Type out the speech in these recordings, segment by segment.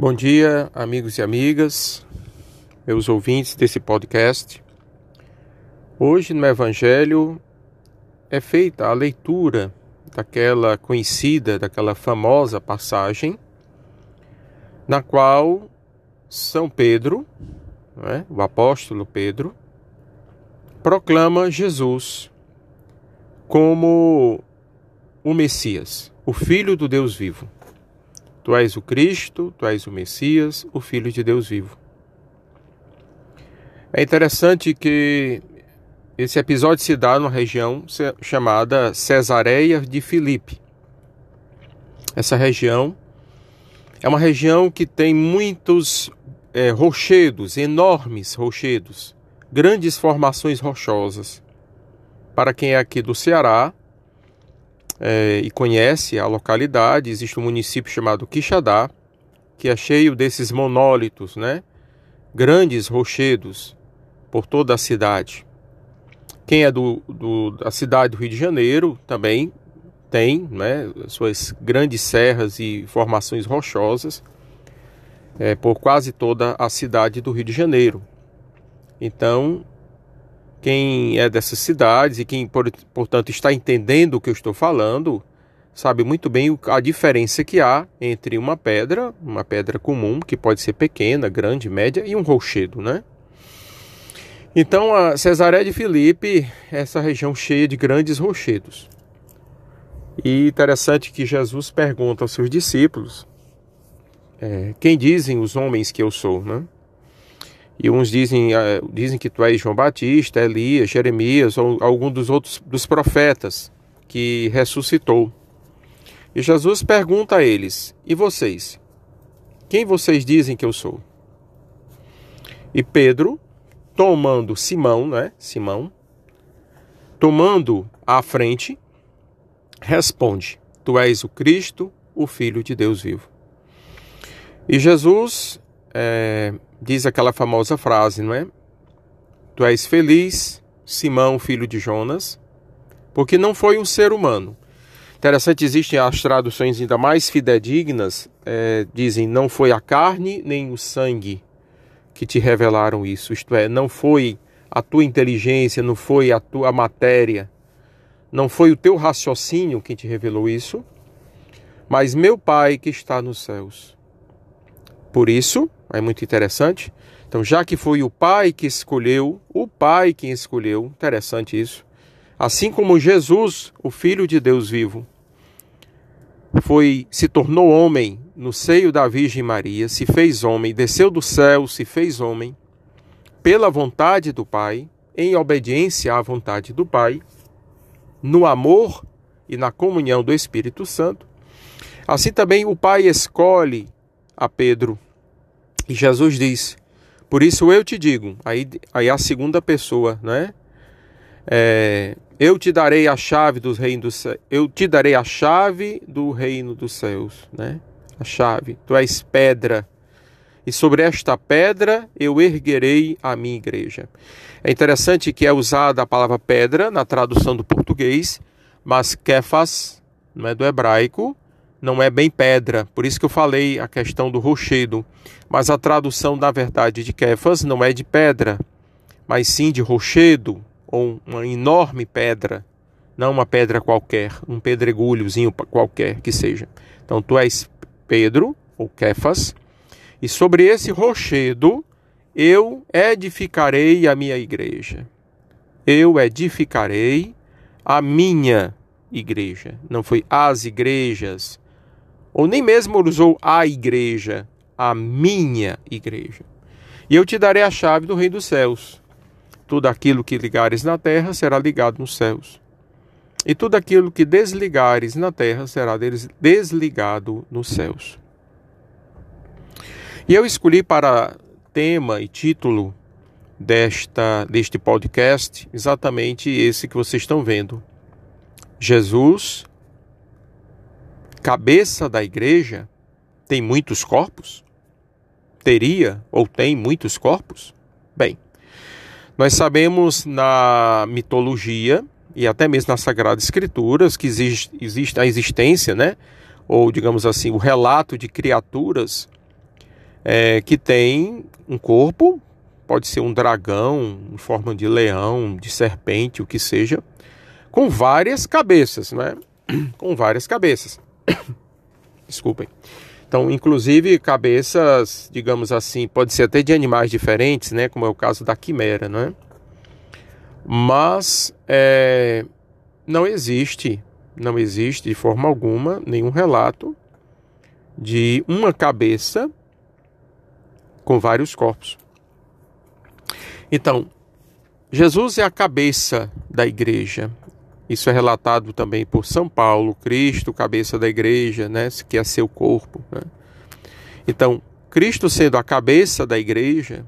Bom dia, amigos e amigas, meus ouvintes desse podcast. Hoje no Evangelho é feita a leitura daquela conhecida, daquela famosa passagem, na qual São Pedro, é, o apóstolo Pedro, proclama Jesus como o Messias, o Filho do Deus vivo. Tu és o Cristo, tu és o Messias, o Filho de Deus vivo. É interessante que esse episódio se dá numa região chamada Cesareia de Filipe. Essa região é uma região que tem muitos é, rochedos, enormes rochedos, grandes formações rochosas. Para quem é aqui do Ceará, é, e conhece a localidade, existe um município chamado Quixadá, que é cheio desses monólitos, né? grandes rochedos por toda a cidade. Quem é do, do, da cidade do Rio de Janeiro também tem né, suas grandes serras e formações rochosas é, por quase toda a cidade do Rio de Janeiro. Então, quem é dessas cidades e quem, portanto, está entendendo o que eu estou falando, sabe muito bem a diferença que há entre uma pedra, uma pedra comum, que pode ser pequena, grande, média, e um rochedo, né? Então, a Cesaré de Filipe, essa região cheia de grandes rochedos. E interessante que Jesus pergunta aos seus discípulos: é, Quem dizem os homens que eu sou, né? E uns dizem, eh, dizem que tu és João Batista, Elias, Jeremias ou algum dos outros dos profetas que ressuscitou. E Jesus pergunta a eles: E vocês? Quem vocês dizem que eu sou? E Pedro, tomando Simão, né? Simão, tomando à frente, responde: Tu és o Cristo, o Filho de Deus vivo. E Jesus é, diz aquela famosa frase, não é? Tu és feliz, Simão, filho de Jonas, porque não foi um ser humano. Interessante, existem as traduções ainda mais fidedignas, é, dizem não foi a carne nem o sangue que te revelaram isso, isto é, não foi a tua inteligência, não foi a tua matéria, não foi o teu raciocínio que te revelou isso, mas meu Pai que está nos céus. Por isso, é muito interessante. Então, já que foi o Pai que escolheu, o Pai quem escolheu, interessante isso. Assim como Jesus, o Filho de Deus vivo, foi se tornou homem no seio da Virgem Maria, se fez homem, desceu do céu, se fez homem, pela vontade do Pai, em obediência à vontade do Pai, no amor e na comunhão do Espírito Santo. Assim também o Pai escolhe a Pedro e Jesus diz: Por isso eu te digo, aí, aí a segunda pessoa, né? É, eu te darei a chave dos reinos céus, eu te darei a chave do reino dos céus, né? A chave. Tu és pedra. E sobre esta pedra eu erguerei a minha igreja. É interessante que é usada a palavra pedra na tradução do português, mas kefas, não é do hebraico, não é bem pedra, por isso que eu falei a questão do rochedo. Mas a tradução, na verdade, de Kefas não é de pedra, mas sim de rochedo, ou uma enorme pedra, não uma pedra qualquer, um pedregulhozinho qualquer que seja. Então tu és Pedro, ou Kefas, e sobre esse rochedo eu edificarei a minha igreja. Eu edificarei a minha igreja. Não foi as igrejas, ou nem mesmo usou a igreja, a minha igreja. E eu te darei a chave do Rei dos Céus. Tudo aquilo que ligares na terra será ligado nos céus. E tudo aquilo que desligares na terra será desligado nos céus. E eu escolhi para tema e título desta deste podcast exatamente esse que vocês estão vendo. Jesus cabeça da igreja tem muitos corpos? Teria ou tem muitos corpos? Bem, nós sabemos na mitologia e até mesmo nas Sagradas Escrituras que existe, existe a existência, né? Ou digamos assim, o relato de criaturas é, que tem um corpo, pode ser um dragão, em forma de leão, de serpente, o que seja, com várias cabeças, né? Com várias cabeças. Desculpem. Então, inclusive cabeças, digamos assim, pode ser até de animais diferentes, né? Como é o caso da quimera, né? Mas é, não existe, não existe de forma alguma nenhum relato de uma cabeça com vários corpos. Então, Jesus é a cabeça da igreja. Isso é relatado também por São Paulo, Cristo, cabeça da igreja, né, que é seu corpo. Né? Então, Cristo sendo a cabeça da igreja,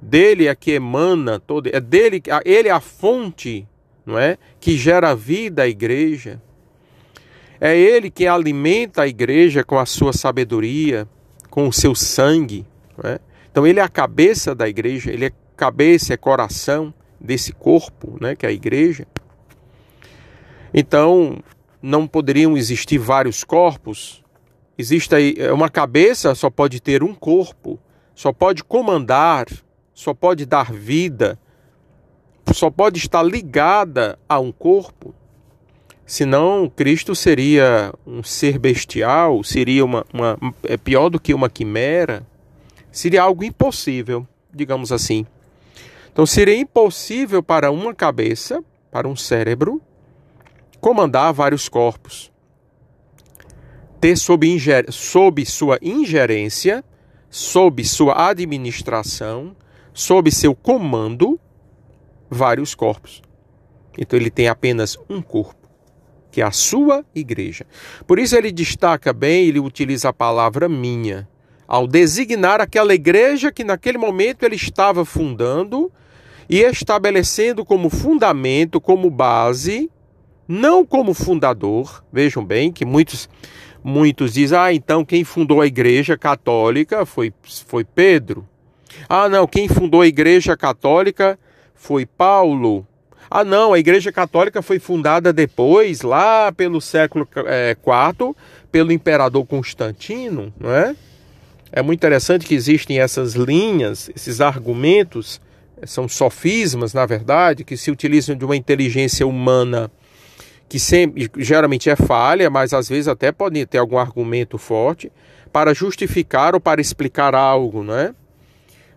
dele é que emana todo, é dele, ele é a fonte, não é, que gera a vida à igreja. É ele que alimenta a igreja com a sua sabedoria, com o seu sangue, não é? Então ele é a cabeça da igreja, ele é cabeça, é coração desse corpo, né, que é a igreja. Então, não poderiam existir vários corpos. Existe aí é, uma cabeça, só pode ter um corpo, só pode comandar, só pode dar vida, só pode estar ligada a um corpo. Senão, Cristo seria um ser bestial, seria uma, uma é pior do que uma quimera, seria algo impossível, digamos assim. Então, seria impossível para uma cabeça, para um cérebro, comandar vários corpos, ter sob, inger... sob sua ingerência, sob sua administração, sob seu comando, vários corpos. Então ele tem apenas um corpo, que é a sua igreja. Por isso ele destaca bem, ele utiliza a palavra minha, ao designar aquela igreja que naquele momento ele estava fundando e estabelecendo como fundamento, como base, não como fundador. Vejam bem que muitos muitos dizem: "Ah, então quem fundou a Igreja Católica foi foi Pedro". Ah, não, quem fundou a Igreja Católica foi Paulo. Ah, não, a Igreja Católica foi fundada depois, lá pelo século IV, é, pelo imperador Constantino, não é? É muito interessante que existem essas linhas, esses argumentos, são sofismas, na verdade, que se utilizam de uma inteligência humana que sempre, geralmente é falha, mas às vezes até pode ter algum argumento forte para justificar ou para explicar algo, né?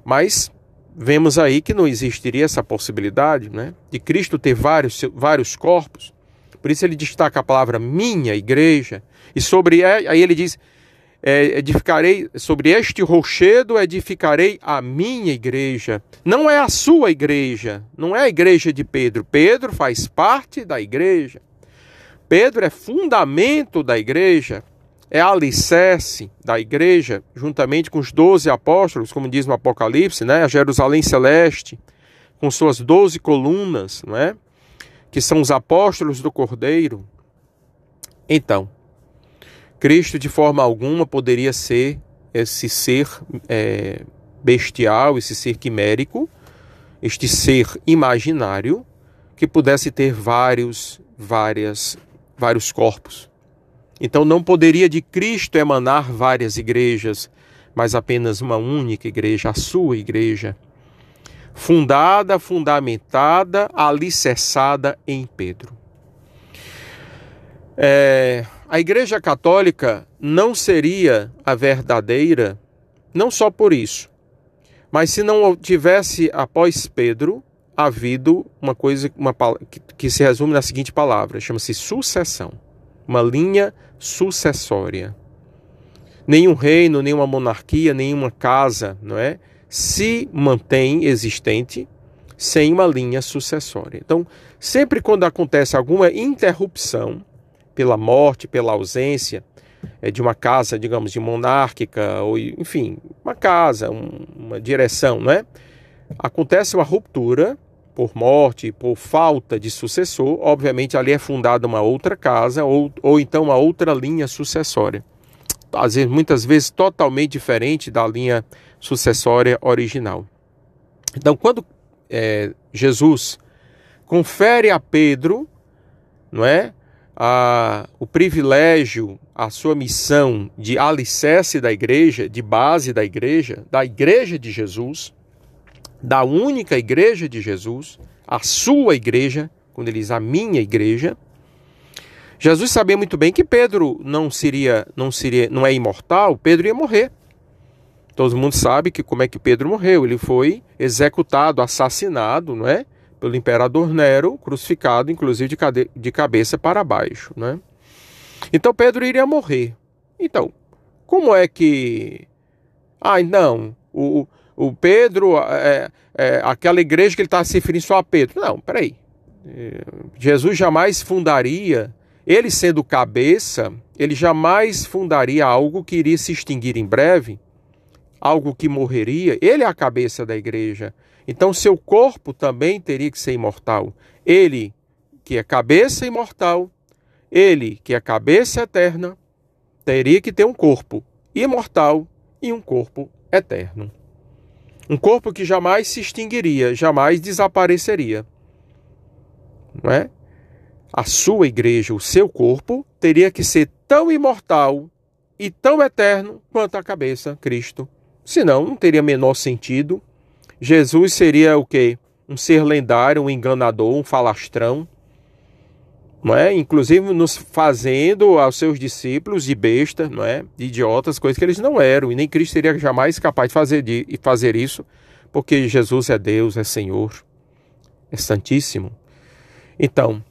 Mas vemos aí que não existiria essa possibilidade, né? De Cristo ter vários, vários corpos. Por isso ele destaca a palavra minha igreja. E sobre aí ele diz é, edificarei sobre este rochedo edificarei a minha igreja. Não é a sua igreja, não é a igreja de Pedro. Pedro faz parte da igreja. Pedro é fundamento da igreja, é alicerce da igreja, juntamente com os doze apóstolos, como diz no Apocalipse, né? a Jerusalém Celeste, com suas doze colunas, não é? que são os apóstolos do Cordeiro. Então, Cristo de forma alguma poderia ser esse ser é, bestial, esse ser quimérico, este ser imaginário, que pudesse ter vários, várias vários corpos. Então não poderia de Cristo emanar várias igrejas, mas apenas uma única igreja, a sua igreja, fundada, fundamentada, alicerçada em Pedro. É, a Igreja Católica não seria a verdadeira, não só por isso, mas se não tivesse após Pedro havido uma coisa uma, que, que se resume na seguinte palavra: chama-se sucessão. Uma linha sucessória. Nenhum reino, nenhuma monarquia, nenhuma casa, não é? Se mantém existente sem uma linha sucessória. Então, sempre quando acontece alguma interrupção pela morte, pela ausência é, de uma casa, digamos, de monárquica, ou enfim, uma casa, um, uma direção, não é? Acontece uma ruptura, por morte, por falta de sucessor, obviamente ali é fundada uma outra casa ou, ou então uma outra linha sucessória. Às vezes, muitas vezes totalmente diferente da linha sucessória original. Então, quando é, Jesus confere a Pedro, não é, a, o privilégio, a sua missão de alicerce da igreja, de base da igreja, da igreja de Jesus, da única igreja de Jesus, a sua igreja, quando ele diz a minha igreja, Jesus sabia muito bem que Pedro não seria, não seria, não é imortal, Pedro ia morrer. Todo mundo sabe que como é que Pedro morreu. Ele foi executado, assassinado, não é? Pelo imperador Nero, crucificado, inclusive de, cade... de cabeça para baixo, né? Então Pedro iria morrer. Então, como é que. Ah, não. O, o Pedro, é, é, aquela igreja que ele está se referindo só a Pedro. Não, peraí. É, Jesus jamais fundaria ele sendo cabeça, ele jamais fundaria algo que iria se extinguir em breve, algo que morreria. Ele é a cabeça da igreja. Então, seu corpo também teria que ser imortal. Ele, que é cabeça imortal, ele, que é cabeça eterna, teria que ter um corpo imortal e um corpo eterno. Um corpo que jamais se extinguiria, jamais desapareceria. Não é? a sua igreja, o seu corpo, teria que ser tão imortal e tão eterno quanto a cabeça, Cristo. Senão, não teria menor sentido. Jesus seria o quê? Um ser lendário, um enganador, um falastrão, não é? Inclusive nos fazendo aos seus discípulos de besta, não é? De idiotas, coisas que eles não eram, e nem Cristo seria jamais capaz de fazer, de fazer isso, porque Jesus é Deus, é Senhor, é Santíssimo. Então,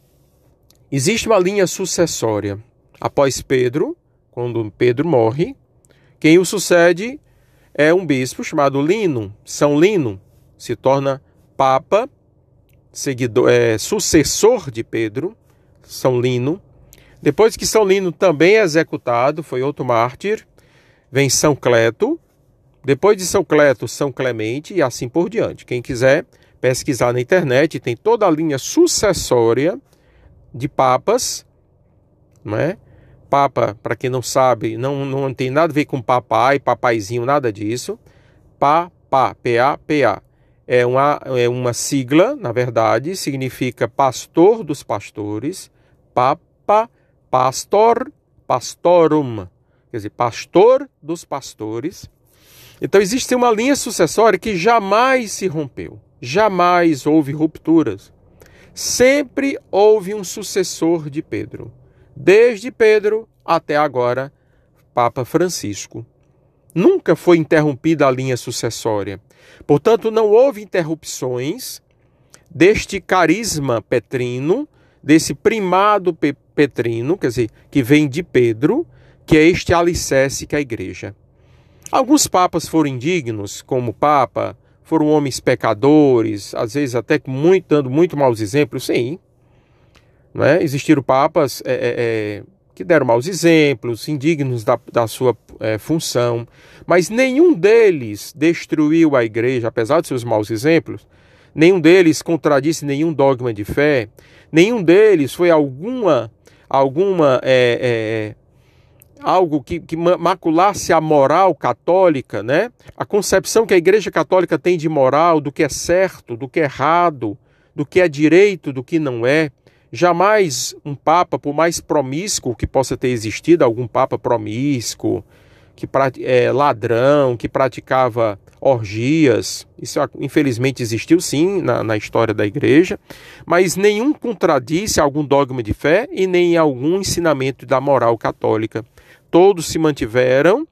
Existe uma linha sucessória. Após Pedro, quando Pedro morre, quem o sucede é um bispo chamado Lino, São Lino, se torna papa, seguidor, é, sucessor de Pedro, São Lino. Depois que São Lino também é executado, foi outro mártir, vem São Cleto. Depois de São Cleto, São Clemente e assim por diante. Quem quiser pesquisar na internet, tem toda a linha sucessória de papas, não é? Papa, para quem não sabe, não, não tem nada a ver com papai, papaizinho, nada disso. Papa, P-A-P-A. É uma, é uma sigla, na verdade, significa pastor dos pastores. Papa, pastor, pastorum. Quer dizer, pastor dos pastores. Então existe uma linha sucessória que jamais se rompeu. Jamais houve rupturas. Sempre houve um sucessor de Pedro, desde Pedro até agora, Papa Francisco. Nunca foi interrompida a linha sucessória. Portanto, não houve interrupções deste carisma petrino, desse primado petrino, quer dizer, que vem de Pedro, que é este alicerce que é a igreja. Alguns papas foram indignos, como Papa foram homens pecadores, às vezes até muito, dando muito maus exemplos, sim. Não é? Existiram papas é, é, é, que deram maus exemplos, indignos da, da sua é, função, mas nenhum deles destruiu a igreja, apesar de seus maus exemplos, nenhum deles contradisse nenhum dogma de fé, nenhum deles foi alguma, alguma é, é, algo que, que maculasse a moral católica, né? A concepção que a Igreja Católica tem de moral, do que é certo, do que é errado, do que é direito, do que não é. Jamais um papa, por mais promíscuo que possa ter existido, algum papa promíscuo, que é, ladrão, que praticava orgias, isso infelizmente existiu sim na, na história da igreja, mas nenhum contradisse algum dogma de fé e nem algum ensinamento da moral católica. Todos se mantiveram,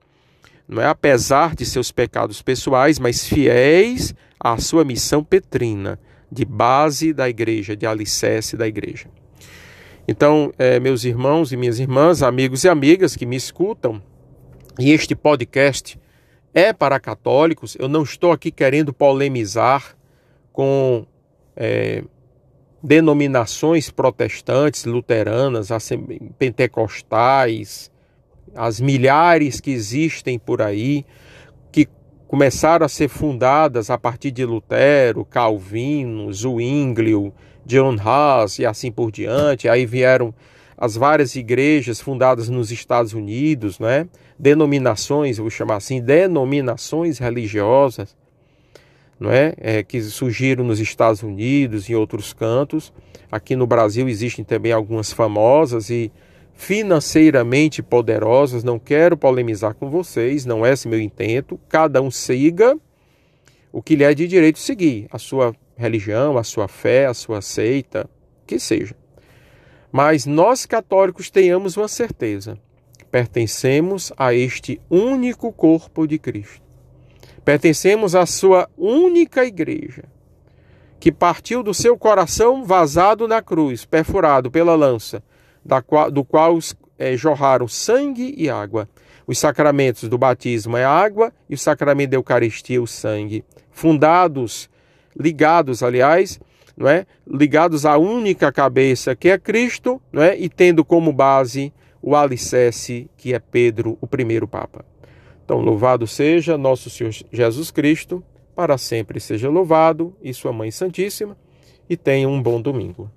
não é apesar de seus pecados pessoais, mas fiéis à sua missão petrina, de base da igreja, de alicerce da igreja. Então, é, meus irmãos e minhas irmãs, amigos e amigas que me escutam, e este podcast é para católicos, eu não estou aqui querendo polemizar com é, denominações protestantes, luteranas, pentecostais, as milhares que existem por aí, que começaram a ser fundadas a partir de Lutero, Calvino, Zwinglio, John Huss e assim por diante. Aí vieram as várias igrejas fundadas nos Estados Unidos, né? denominações, vou chamar assim, denominações religiosas, não é? é? que surgiram nos Estados Unidos e outros cantos. Aqui no Brasil existem também algumas famosas e financeiramente poderosas. Não quero polemizar com vocês, não é esse meu intento. Cada um siga o que lhe é de direito seguir, a sua religião, a sua fé, a sua seita, que seja. Mas nós católicos tenhamos uma certeza: pertencemos a este único corpo de Cristo. Pertencemos à sua única igreja, que partiu do seu coração vazado na cruz, perfurado pela lança, do qual é, jorraram sangue e água. Os sacramentos do batismo é a água e o sacramento da Eucaristia o sangue. Fundados, ligados, aliás, não é? ligados à única cabeça que é Cristo, não é? e tendo como base o alicerce que é Pedro, o primeiro Papa. Então, louvado seja nosso Senhor Jesus Cristo, para sempre seja louvado, e Sua Mãe Santíssima, e tenha um bom domingo.